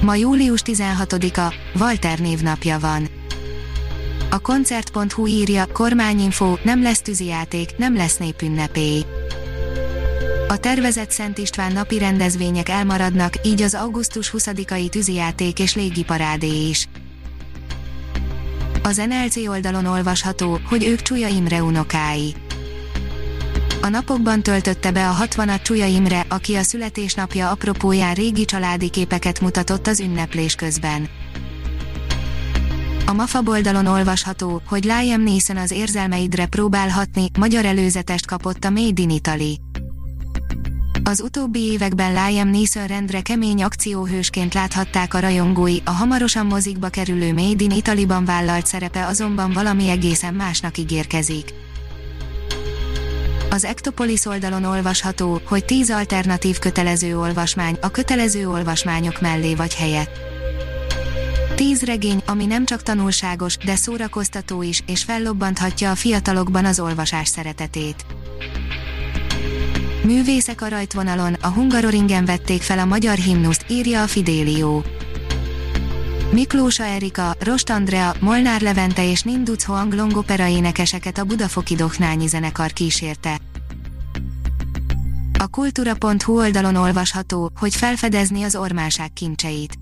Ma július 16-a, Walter névnapja van. A koncert.hu írja, kormányinfo, nem lesz tűzijáték, nem lesz népünnepé. A tervezett Szent István napi rendezvények elmaradnak, így az augusztus 20-ai tűzijáték és légiparádé is. Az NLC oldalon olvasható, hogy ők Csúlya Imre unokái a napokban töltötte be a 60-at Csúlya Imre, aki a születésnapja apropóján régi családi képeket mutatott az ünneplés közben. A MAFA oldalon olvasható, hogy Liam Neeson az érzelmeidre próbál hatni, magyar előzetest kapott a Made in Italy. Az utóbbi években Liam Neeson rendre kemény akcióhősként láthatták a rajongói, a hamarosan mozikba kerülő Made in Italy-ban vállalt szerepe azonban valami egészen másnak ígérkezik. Az Ektopolis oldalon olvasható, hogy 10 alternatív kötelező olvasmány a kötelező olvasmányok mellé vagy helyett. 10 regény, ami nem csak tanulságos, de szórakoztató is, és fellobbanthatja a fiatalokban az olvasás szeretetét. Művészek a rajtvonalon, a Hungaroringen vették fel a magyar himnuszt, írja a Fidélió. Miklósa Erika, Rost Andrea, Molnár Levente és Ninduc Hoang Longopera énekeseket a Budafoki Doknányi zenekar kísérte. A kultúra.hu oldalon olvasható, hogy felfedezni az ormánság kincseit.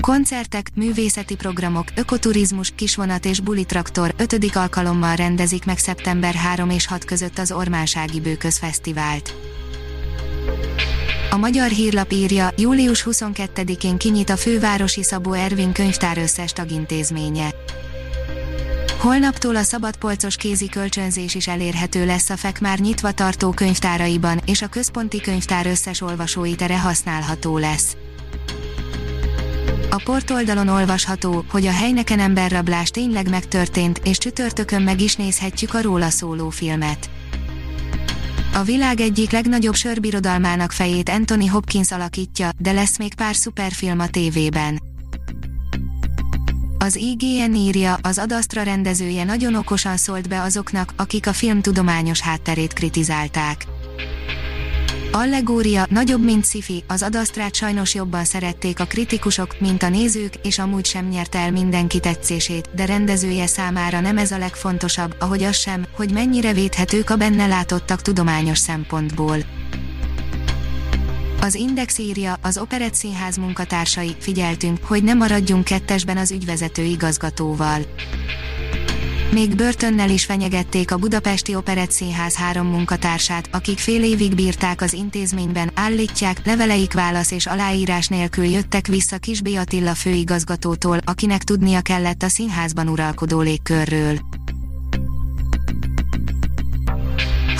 Koncertek, művészeti programok, ökoturizmus, kisvonat és bulitraktor 5. alkalommal rendezik meg szeptember 3 és 6 között az Ormánsági Bőközfesztivált. A magyar hírlap írja, július 22-én kinyit a fővárosi Szabó Ervin könyvtár összes tagintézménye. Holnaptól a szabadpolcos kézi kölcsönzés is elérhető lesz a FEK már nyitva tartó könyvtáraiban, és a központi könyvtár összes olvasói tere használható lesz. A portoldalon olvasható, hogy a helyneken emberrablás tényleg megtörtént, és csütörtökön meg is nézhetjük a róla szóló filmet. A világ egyik legnagyobb sörbirodalmának fejét Anthony Hopkins alakítja, de lesz még pár szuperfilm a tévében. Az IGN írja, az Adastra rendezője nagyon okosan szólt be azoknak, akik a film tudományos hátterét kritizálták. Allegória, nagyobb mint sci az adasztrát sajnos jobban szerették a kritikusok, mint a nézők, és amúgy sem nyerte el mindenki tetszését, de rendezője számára nem ez a legfontosabb, ahogy az sem, hogy mennyire védhetők a benne látottak tudományos szempontból. Az Index írja, az Operett Színház munkatársai, figyeltünk, hogy ne maradjunk kettesben az ügyvezető igazgatóval. Még börtönnel is fenyegették a Budapesti Operett Színház három munkatársát, akik fél évig bírták az intézményben, állítják, leveleik válasz és aláírás nélkül jöttek vissza Kis Attila főigazgatótól, akinek tudnia kellett a színházban uralkodó légkörről.